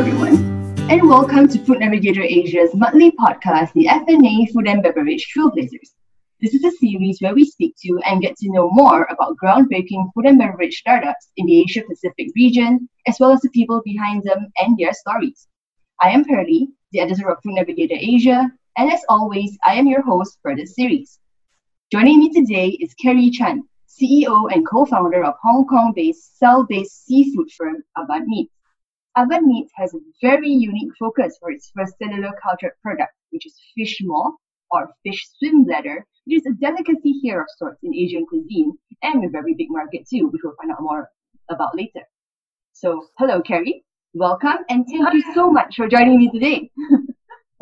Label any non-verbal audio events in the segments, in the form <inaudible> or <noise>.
everyone, and welcome to Food Navigator Asia's monthly podcast, the FNA Food and Beverage Trailblazers. This is a series where we speak to and get to know more about groundbreaking food and beverage startups in the Asia Pacific region, as well as the people behind them and their stories. I am Pearly, the editor of Food Navigator Asia, and as always, I am your host for this series. Joining me today is Carrie Chan, CEO and co-founder of Hong Kong-based cell-based seafood firm Avant Meats. Avant Meats has a very unique focus for its first cellular cultured product, which is fish maw or fish swim bladder, which is a delicacy here of sorts in Asian cuisine and a very big market too, which we'll find out more about later. So, hello, Carrie. Welcome and thank you so much for joining me today. <laughs>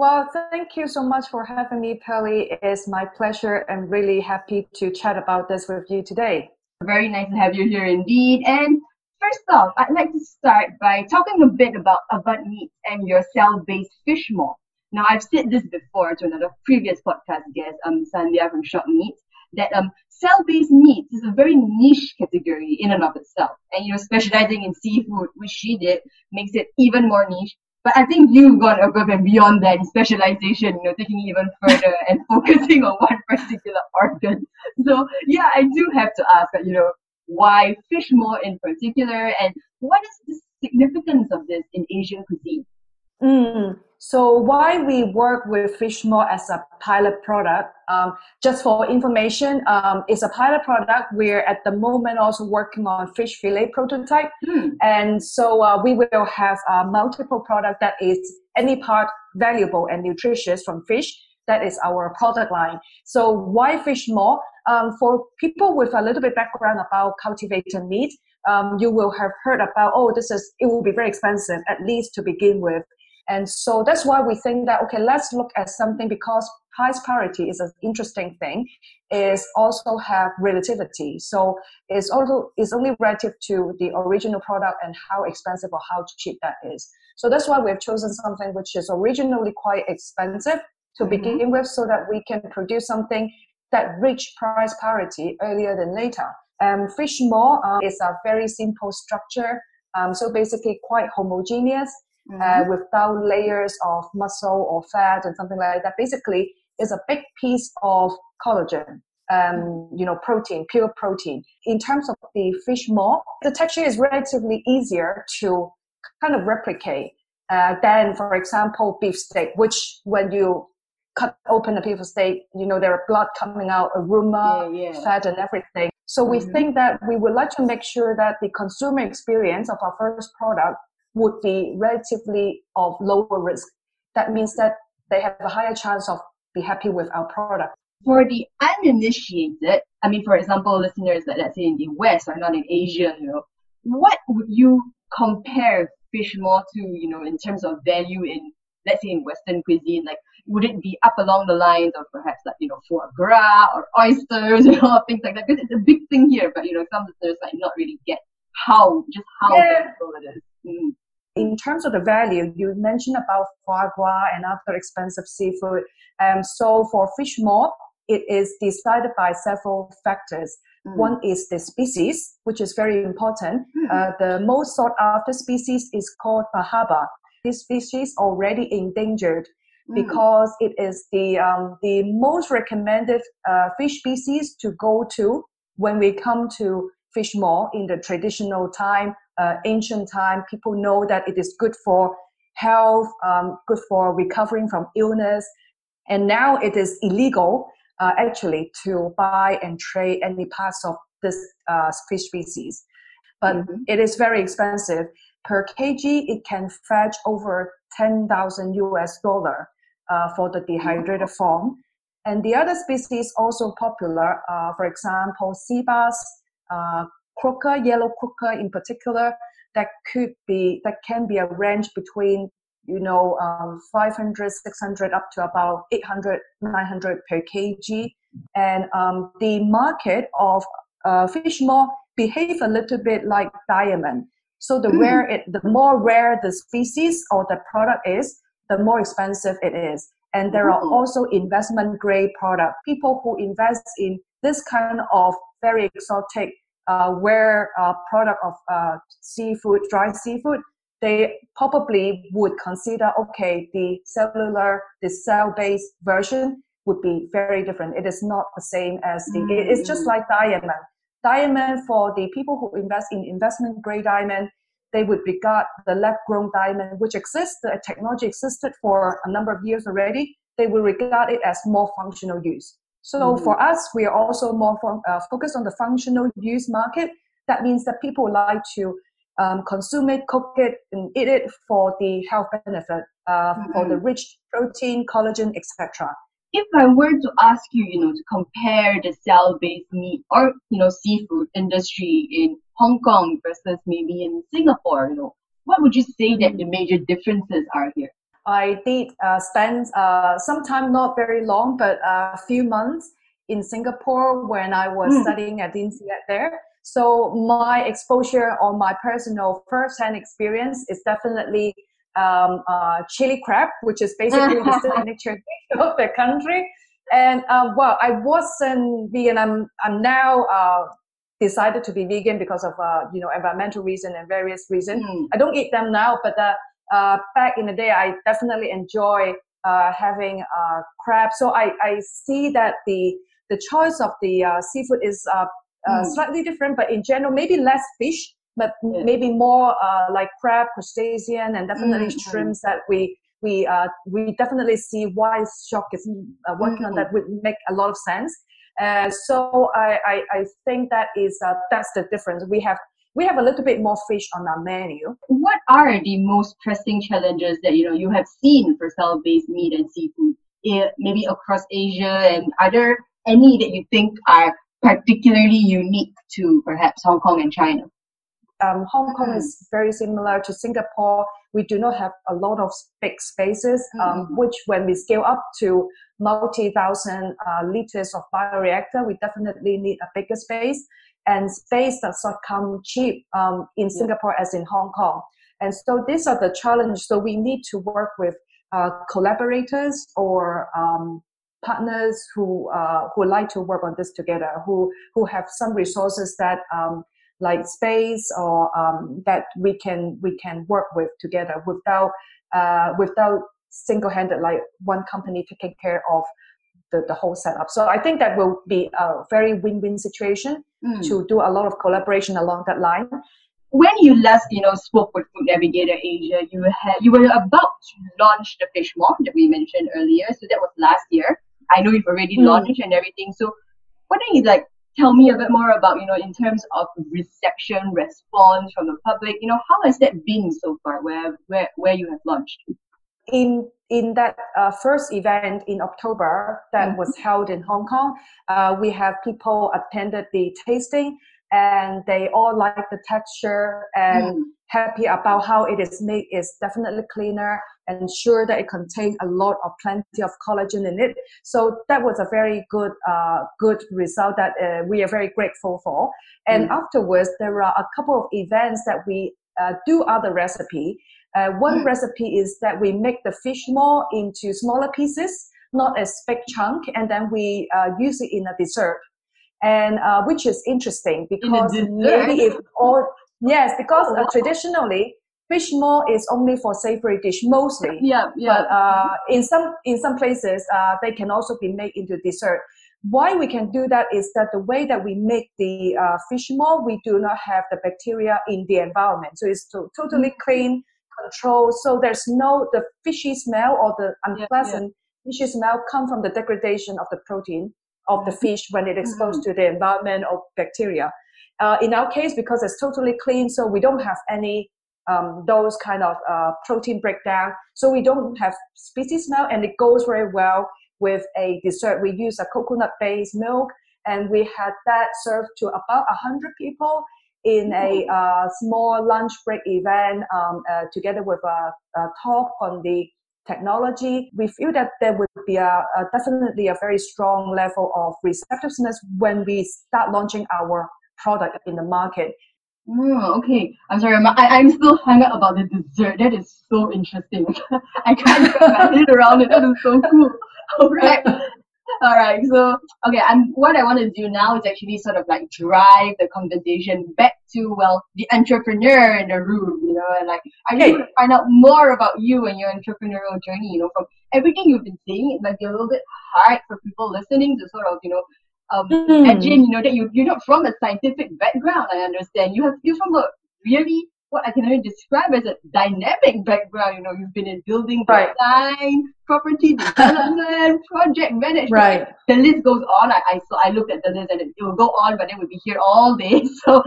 Well, thank you so much for having me, Pelly. It's my pleasure and really happy to chat about this with you today. Very nice to have you here indeed. And first off, I'd like to start by talking a bit about Avant Meats and your cell-based fish maw. Now, I've said this before to another previous podcast guest, um, Sandhya from Shiok Meats, that um, cell-based meats is a very niche category in and of itself. And you know, specializing in seafood, which she did, makes it even more niche. But I think you've gone above and beyond that in specialization, you know, taking even further and <laughs> focusing on one particular organ. So yeah, I do have to ask, you know, why fish maw in particular, and what is the significance of this in Asian cuisine? Mm. So why we work with fish maw as a pilot product, um, just for information, um, it's a pilot product. We're at the moment also working on fish fillet prototype. Mm. And so uh, we will have uh, multiple product that is any part valuable and nutritious from fish. That is our product line. So why fish maw? Um, for people with a little bit background about cultivated meat, um, you will have heard about, oh, this is, it will be very expensive, at least to begin with. And so that's why we think that, okay, let's look at something because price parity is an interesting thing, is also have relativity. So it's also it's only relative to the original product and how expensive or how cheap that is. So that's why we've chosen something which is originally quite expensive to mm-hmm. begin with so that we can produce something that reach price parity earlier than later. Um, fish maw uh, is a very simple structure. Um, so basically quite homogeneous uh, mm-hmm. uh, without layers of muscle or fat and something like that. Basically, it's a big piece of collagen. Um, you know, protein, pure protein. In terms of the fish maw, the texture is relatively easier to kind of replicate uh, than, for example, beef steak, which when you cut open a people steak, you know, there are blood coming out, aroma, yeah, yeah. fat, and everything. So we mm-hmm. think that we would like to make sure that the consumer experience of our first product would be relatively of lower risk. That means that they have a higher chance of be happy with our product. For the uninitiated, I mean, for example, listeners that let's say in the West or not in Asia, you know, what would you compare fish maw to, you know, in terms of value in, let's say in Western cuisine? Like, would it be up along the lines of perhaps like, you know, foie gras or oysters, <laughs> you know, things like that? Because it's a big thing here, but, you know, some listeners might not really get how, just how yeah. valuable it is. Mm in terms of the value, you mentioned about foie gras and other expensive seafood. Um, so for fish maw, it is decided by several factors. Mm. One is the species, which is very important. Mm. Uh, the most sought after species is called Bahaba. This species already endangered mm. because it is the um, the most recommended uh, fish species to go to when we come to fish maw in the traditional time uh, ancient time, people know that it is good for health, um, good for recovering from illness. And now it is illegal uh, actually to buy and trade any parts of this uh, fish species. But mm-hmm. it is very expensive. Per kg, it can fetch over 10,000 US dollar uh, for the dehydrated form. And the other species also popular, uh, for example, sea bass, uh, croaker, yellow croaker in particular, that could be that can be a range between you know um, 500 600 up to about 800 900 per kg and um, the market of uh, fish maw behave a little bit like diamond so the mm. rare it the more rare the species or the product is the more expensive it is and there are also investment grade product people who invest in this kind of very exotic uh, where uh, product of uh, seafood, dry seafood, they probably would consider okay, the cellular, the cell based version would be very different. It is not the same as the, mm. it's just like diamond. Diamond for the people who invest in investment grade diamond, they would regard the lab grown diamond, which exists, the technology existed for a number of years already, they will regard it as more functional use. So mm-hmm. for us, we are also more uh, focused on the functional use market. That means that people like to um, consume it, cook it, and eat it for the health benefit, uh, mm-hmm. for the mm-hmm. rich protein, collagen, etc. If I were to ask you, you know, to compare the cell-based meat or you know seafood industry in Hong Kong versus maybe in Singapore, you know, what would you say that the major differences are here? I did uh, spend uh, some time, not very long, but a few months in Singapore when I was mm. studying at INSEAD there. So my exposure or my personal first-hand experience is definitely um, uh, chili crab, which is basically the <laughs> signature dish of the country. And uh, well, I wasn't vegan. I'm I'm now uh, decided to be vegan because of uh, you know environmental reason and various reasons. Mm. I don't eat them now, but uh, uh, back in the day, I definitely enjoy uh, having uh, crab. So I, I see that the the choice of the uh, seafood is mm. slightly different, but in general, maybe less fish, but yeah. maybe more like crab, crustacean, and definitely mm-hmm. shrimps that we we uh, we definitely see why Shiok is uh, working mm-hmm. on that would make a lot of sense. Uh, so I, I, I think that is that's the difference. We have we have a little bit more fish on our menu. What are the most pressing challenges that you know you have seen for cell-based meat and seafood, eh, maybe across Asia, and are there any that you think are particularly unique to perhaps Hong Kong and China? Um, Hong Kong mm. is very similar to Singapore. We do not have a lot of big spaces, um, which when we scale up to multi-thousand uh, liters of bioreactor, we definitely need a bigger space and space does not come cheap um, in Singapore as in Hong Kong. And so these are the challenges. So we need to work with uh, collaborators or um, partners who uh, who like to work on this together, who who have some resources that um, like space or um, that we can we can work with together without uh, without single-handed like one company taking care of the, the whole setup. So I think that will be a very win-win situation mm. to do a lot of collaboration along that line. When you last, you know, spoke with Food Navigator Asia, you had you were about to launch the fish maw that we mentioned earlier. So that was last year. I know you've already mm. launched and everything. So what don't you like tell me a bit more about, you know, in terms of reception, response from the public, you know, how has that been so far where where where you have launched? in in that uh, first event in October that mm-hmm. was held in Hong Kong, uh, we have people attended the tasting and they all like the texture and mm. happy about how it is made is definitely cleaner and sure that it contains a lot of plenty of collagen in it so that was a very good uh, good result that uh, we are very grateful for and mm. afterwards there are a couple of events that we uh, do other recipe uh, one mm. recipe is that we make the fish maw into smaller pieces, not as big chunk, and then we uh, use it in a dessert. And uh, which is interesting because maybe if all yes, because uh, oh, traditionally fish maw is only for savory dish mostly. Yeah, yeah. But uh, in some in some places, uh, they can also be made into dessert. Why we can do that is that the way that we make the fish maw, we do not have the bacteria in the environment, so it's to, totally mm. clean control. So there's no the fishy smell or the unpleasant yeah, yeah. fishy smell come from the degradation of the protein of the mm-hmm. fish when it exposed mm-hmm. to the environment or bacteria. Uh, in our case, because it's totally clean, so we don't have any um, those kind of uh, protein breakdown. So we don't have species smell, and it goes very well with a dessert. We use a coconut-based milk, and we had that served to about hundred people in a uh, small lunch break event um, uh, together with a, a, talk on the technology. We feel that there would be a, a, definitely a very strong level of receptiveness when we start launching our product in the market. Oh, okay. I'm sorry, I, I'm still hung up about the dessert. That is so interesting. <laughs> I can't get my head around it. That is so cool. <laughs> All right. All right. So, okay, and what I want to do now is actually sort of like drive the conversation back to well, the entrepreneur in the room. You know, and like I really want to find out more about you and your entrepreneurial journey. You know, from everything you've been saying, it might be a little bit hard for people listening to sort of you know um, mm. imagine you know that you you're not from a scientific background. I understand you have you're from a really what I can only describe as a dynamic background. You know, you've been in building right. design, property development, <laughs> project management. Right. The list goes on. I, I saw I looked at the list and it, it will go on, but then we'll be here all day. <laughs> So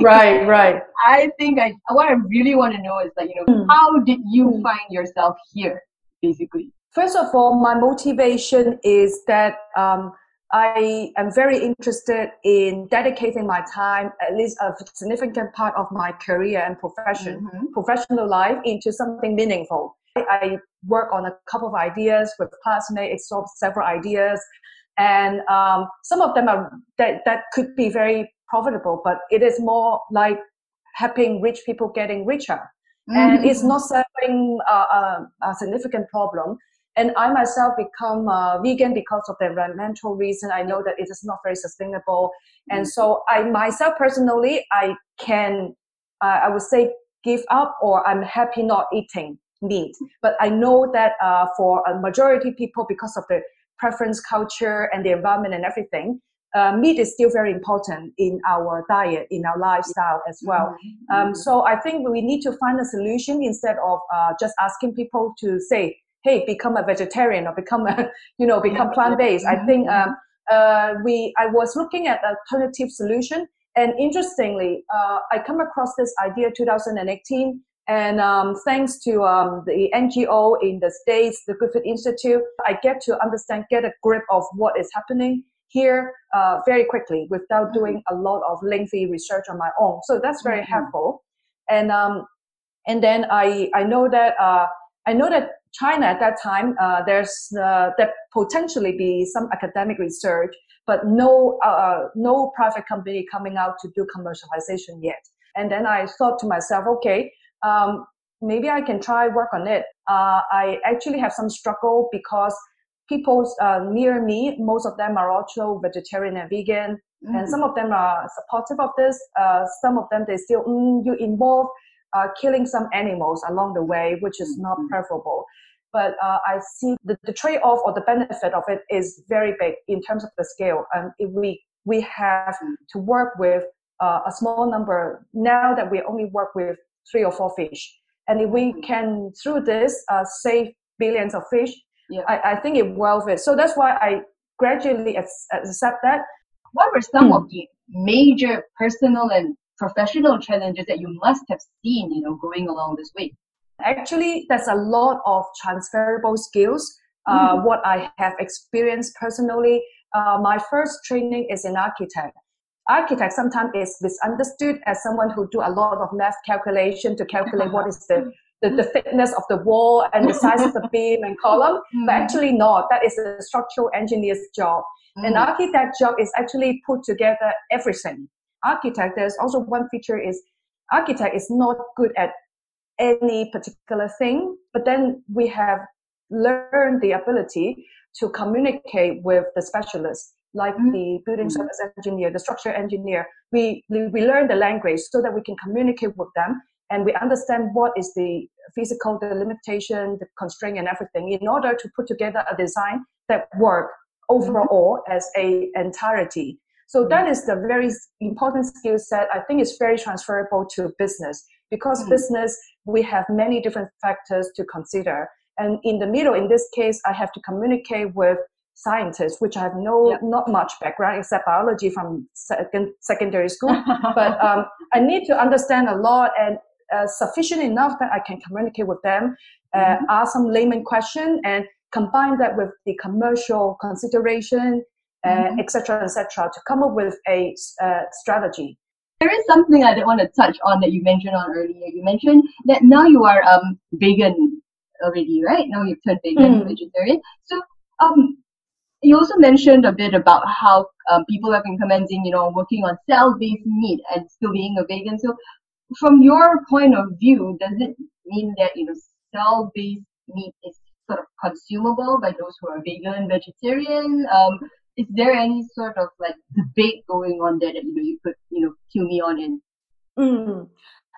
right, right. I think I what I really want to know is that you know mm. how did you mm. find yourself here, basically? First of all, my motivation is that. Um, I am very interested in dedicating my time, at least a significant part of my career and profession, mm-hmm. professional life, into something meaningful. I work on a couple of ideas with classmates, explore several ideas, and um, some of them are that that could be very profitable, but it is more like helping rich people getting richer, mm-hmm. and it's not solving a, a, a significant problem and I myself become uh, vegan because of the environmental reason. I know that it is not very sustainable, and mm. so I myself personally, I can, uh, I would say, give up or I'm happy not eating meat. But I know that uh, for a majority of people, because of the preference culture and the environment and everything, uh, meat is still very important in our diet, in our lifestyle as well. Mm-hmm. Um, so I think we need to find a solution instead of uh, just asking people to say, hey become a vegetarian or become a <laughs> you know become plant-based i think mm-hmm. um, uh, we i was looking at alternative solution and interestingly uh, i come across this idea 2018 and um, thanks to um, the ngo in the states the Good Food Institute i get to understand get a grip of what is happening here uh, very quickly without mm-hmm. doing a lot of lengthy research on my own so that's very mm-hmm. helpful and um, and then i i know that uh, i know that China at that time, uh, there's uh, there potentially be some academic research, but no uh, uh, no private company coming out to do commercialization yet. And then I thought to myself, okay, um, maybe I can try work on it. Uh, I actually have some struggle because people uh, near me, most of them are also vegetarian and vegan, mm-hmm. and some of them are supportive of this. some of them they still mm, you involve uh, killing some animals along the way, which is not mm-hmm. preferable. But uh, I see the, the trade off or the benefit of it is very big in terms of the scale. And if we, we have to work with uh, a small number, now that we only work with three or four fish. And if we mm-hmm. can, through this, uh, save billions of fish, yeah. I, I think it worth it. So that's why I gradually accept that. What were some of the major personal and professional challenges that you must have seen, you know, going along this way? Actually, there's a lot of transferable skills. Uh, mm. What I have experienced personally, uh, my first training is in architect. Architect sometimes is misunderstood as someone who do a lot of math calculation to calculate what is the, <laughs> the, the thickness of the wall and the size of the <laughs> beam and column, mm. but actually not. That is a structural engineer's job. Mm. An architect job is actually put together everything architect, there's also one feature is architect is not good at any particular thing, but then we have learned the ability to communicate with the specialists, like mm-hmm. the building mm-hmm. service engineer, the structure engineer. We, we learn the language so that we can communicate with them and we understand what is the physical, the limitation, the constraint and everything in order to put together a design that work overall mm-hmm. as a entirety so that is the very important skill set. I think it's very transferable to business because mm-hmm. business we have many different factors to consider. And in the middle, in this case, I have to communicate with scientists, which I have no yep. not much background except biology from second, secondary school. <laughs> but um, I need to understand a lot and uh, sufficient enough that I can communicate with them, uh, mm-hmm. ask some layman question, and combine that with the commercial consideration etc., uh, etc., mm-hmm. to come up with a uh, strategy. There is something I did want to touch on that you mentioned on earlier. You mentioned that now you are um vegan already, right? Now you've turned vegan, mm. vegetarian. So um, you also mentioned a bit about how um, people have been commenting, you know, working on cell-based meat and still being a vegan. So, from your point of view, does it mean that you know cell-based meat is sort of consumable by those who are vegan and vegetarian? Um, is there any sort of like debate going on there that you know you could you know cue me on in? Mm.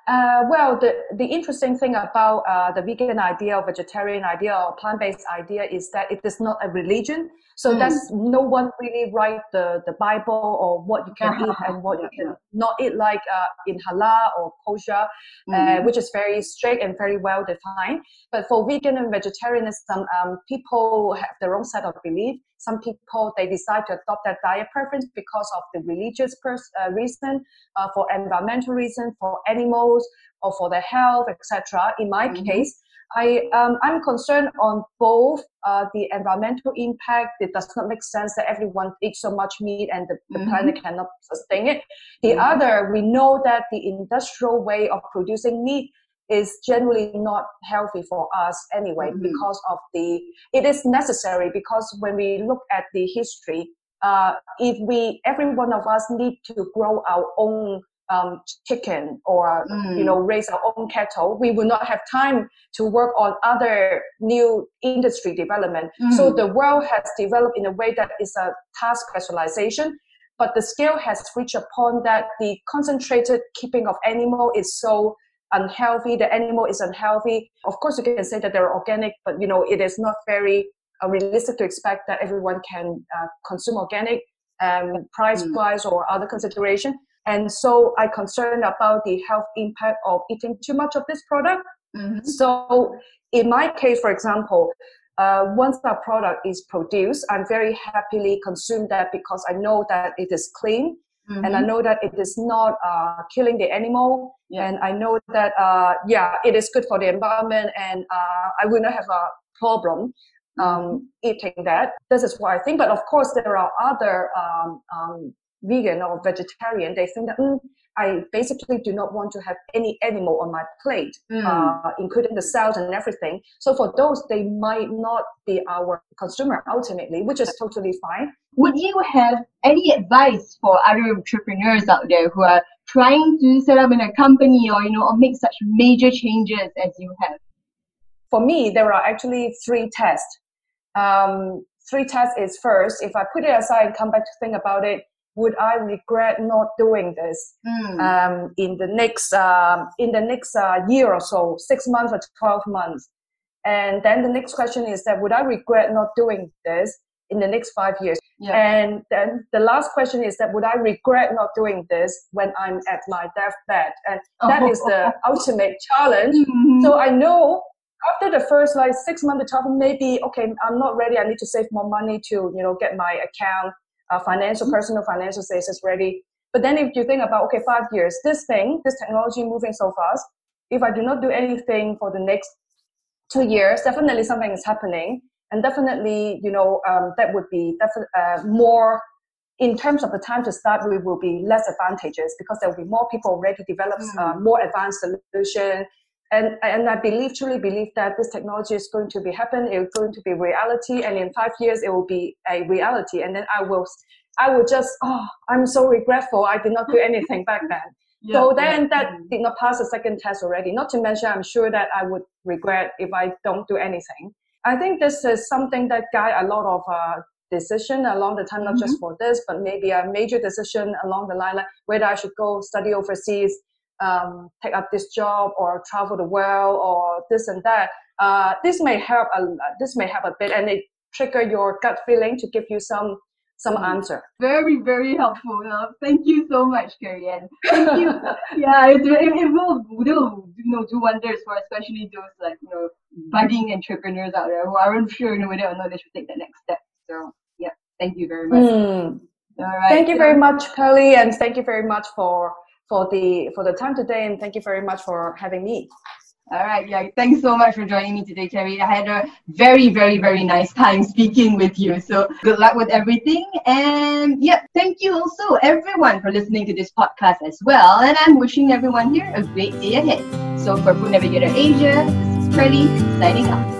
Uh, well, the, the interesting thing about uh, the vegan idea or vegetarian idea or plant-based idea is that it is not a religion. So mm. that's no one really write the, the Bible or what you can eat and what you can not eat, like uh, in halal or kosher, mm. which is very strict and very well defined. But for vegan and vegetarianism, um, people have their own set of belief. Some people they decide to adopt that diet preference because of the religious pers- uh, reason, uh, for environmental reason, for animals, or for their health, etc. In my mm-hmm. case, I um, I'm concerned on both uh, the environmental impact. It does not make sense that everyone eats so much meat and the, the mm-hmm. planet cannot sustain it. The mm-hmm. other, we know that the industrial way of producing meat is generally not healthy for us anyway mm-hmm. because of the it is necessary because when we look at the history uh, if we every one of us need to grow our own um, chicken or mm. you know raise our own cattle we will not have time to work on other new industry development mm. so the world has developed in a way that is a task specialization but the scale has reached upon that the concentrated keeping of animal is so unhealthy the animal is unhealthy of course you can say that they're organic but you know it is not very uh, realistic to expect that everyone can uh, consume organic um, price mm. wise or other consideration and so i concerned about the health impact of eating too much of this product mm-hmm. so in my case for example uh, once that product is produced i'm very happily consume that because i know that it is clean Mm-hmm. and I mm-hmm. know that it is not uh, killing the animal, yeah. and I know that uh, yeah, it is good for the environment, and uh, I will not have a problem um, mm-hmm. eating that. This is what I think. But of course, there are other um, um, vegan or vegetarian. They think that mm, I basically do not want to have any animal on my plate, mm. uh, including the cells and everything. So for those, they might not be our consumer ultimately, which is totally fine. Would you have any advice for other entrepreneurs out there who are trying to set up in a company or you know or make such major changes as you have? For me, there are actually three tests. Um, three tests is first, if I put it aside and come back to think about it, would I regret not doing this mm. um, in the next um, in the next uh, year or so, six months or twelve months? And then the next question is that would I regret not doing this in the next five years? Yeah. And then the last question is that would I regret not doing this when I'm at my deathbed? And that oh. is the <laughs> ultimate challenge. Mm-hmm. So I know after the first like six months to twelve, maybe okay, I'm not ready. I need to save more money to you know get my account uh, financial, mm-hmm. personal financial status ready. But then if you think about, okay, five years, this thing, this technology moving so fast, if I do not do anything for the next two years, definitely something is happening. And definitely, you know, um, that would be definitely uh, more in terms of the time to start, we will be less advantageous because there will be more people already develop mm. uh, more advanced solution and and I believe truly believe that this technology is going to be happen. It's going to be reality, and in five years it will be a reality. And then I will, I will just oh, I'm so regretful. I did not do <laughs> anything back then. Yeah, so then yeah. that did not pass the second test already. Not to mention, I'm sure that I would regret if I don't do anything. I think this is something that guide a lot of uh, decision along the time, not mm-hmm. just for this, but maybe a major decision along the line, like whether I should go study overseas um, take up this job or travel the world or this and that. Uh, this may help. A, this may help a bit, and it trigger your gut feeling to give you some some mm-hmm. answer. Very, very helpful. Uh, thank you so much, Carrie Thank you. <laughs> yeah, it, it, it will do you know do wonders for especially those like you know budding entrepreneurs out there who aren't sure you know, whether or not they should take the next step. So yeah, thank you very much. Mm. All right. Thank you so, very much, Kelly, and thank you very much for for the for the time today, and thank you very much for having me. All right, yeah, thanks so much for joining me today, Terry. I had a very, very, very nice time speaking with you. So good luck with everything. And yeah, thank you also everyone for listening to this podcast as well. And I'm wishing everyone here a great day ahead. So for Food Navigator Asia, this is Charlie signing off.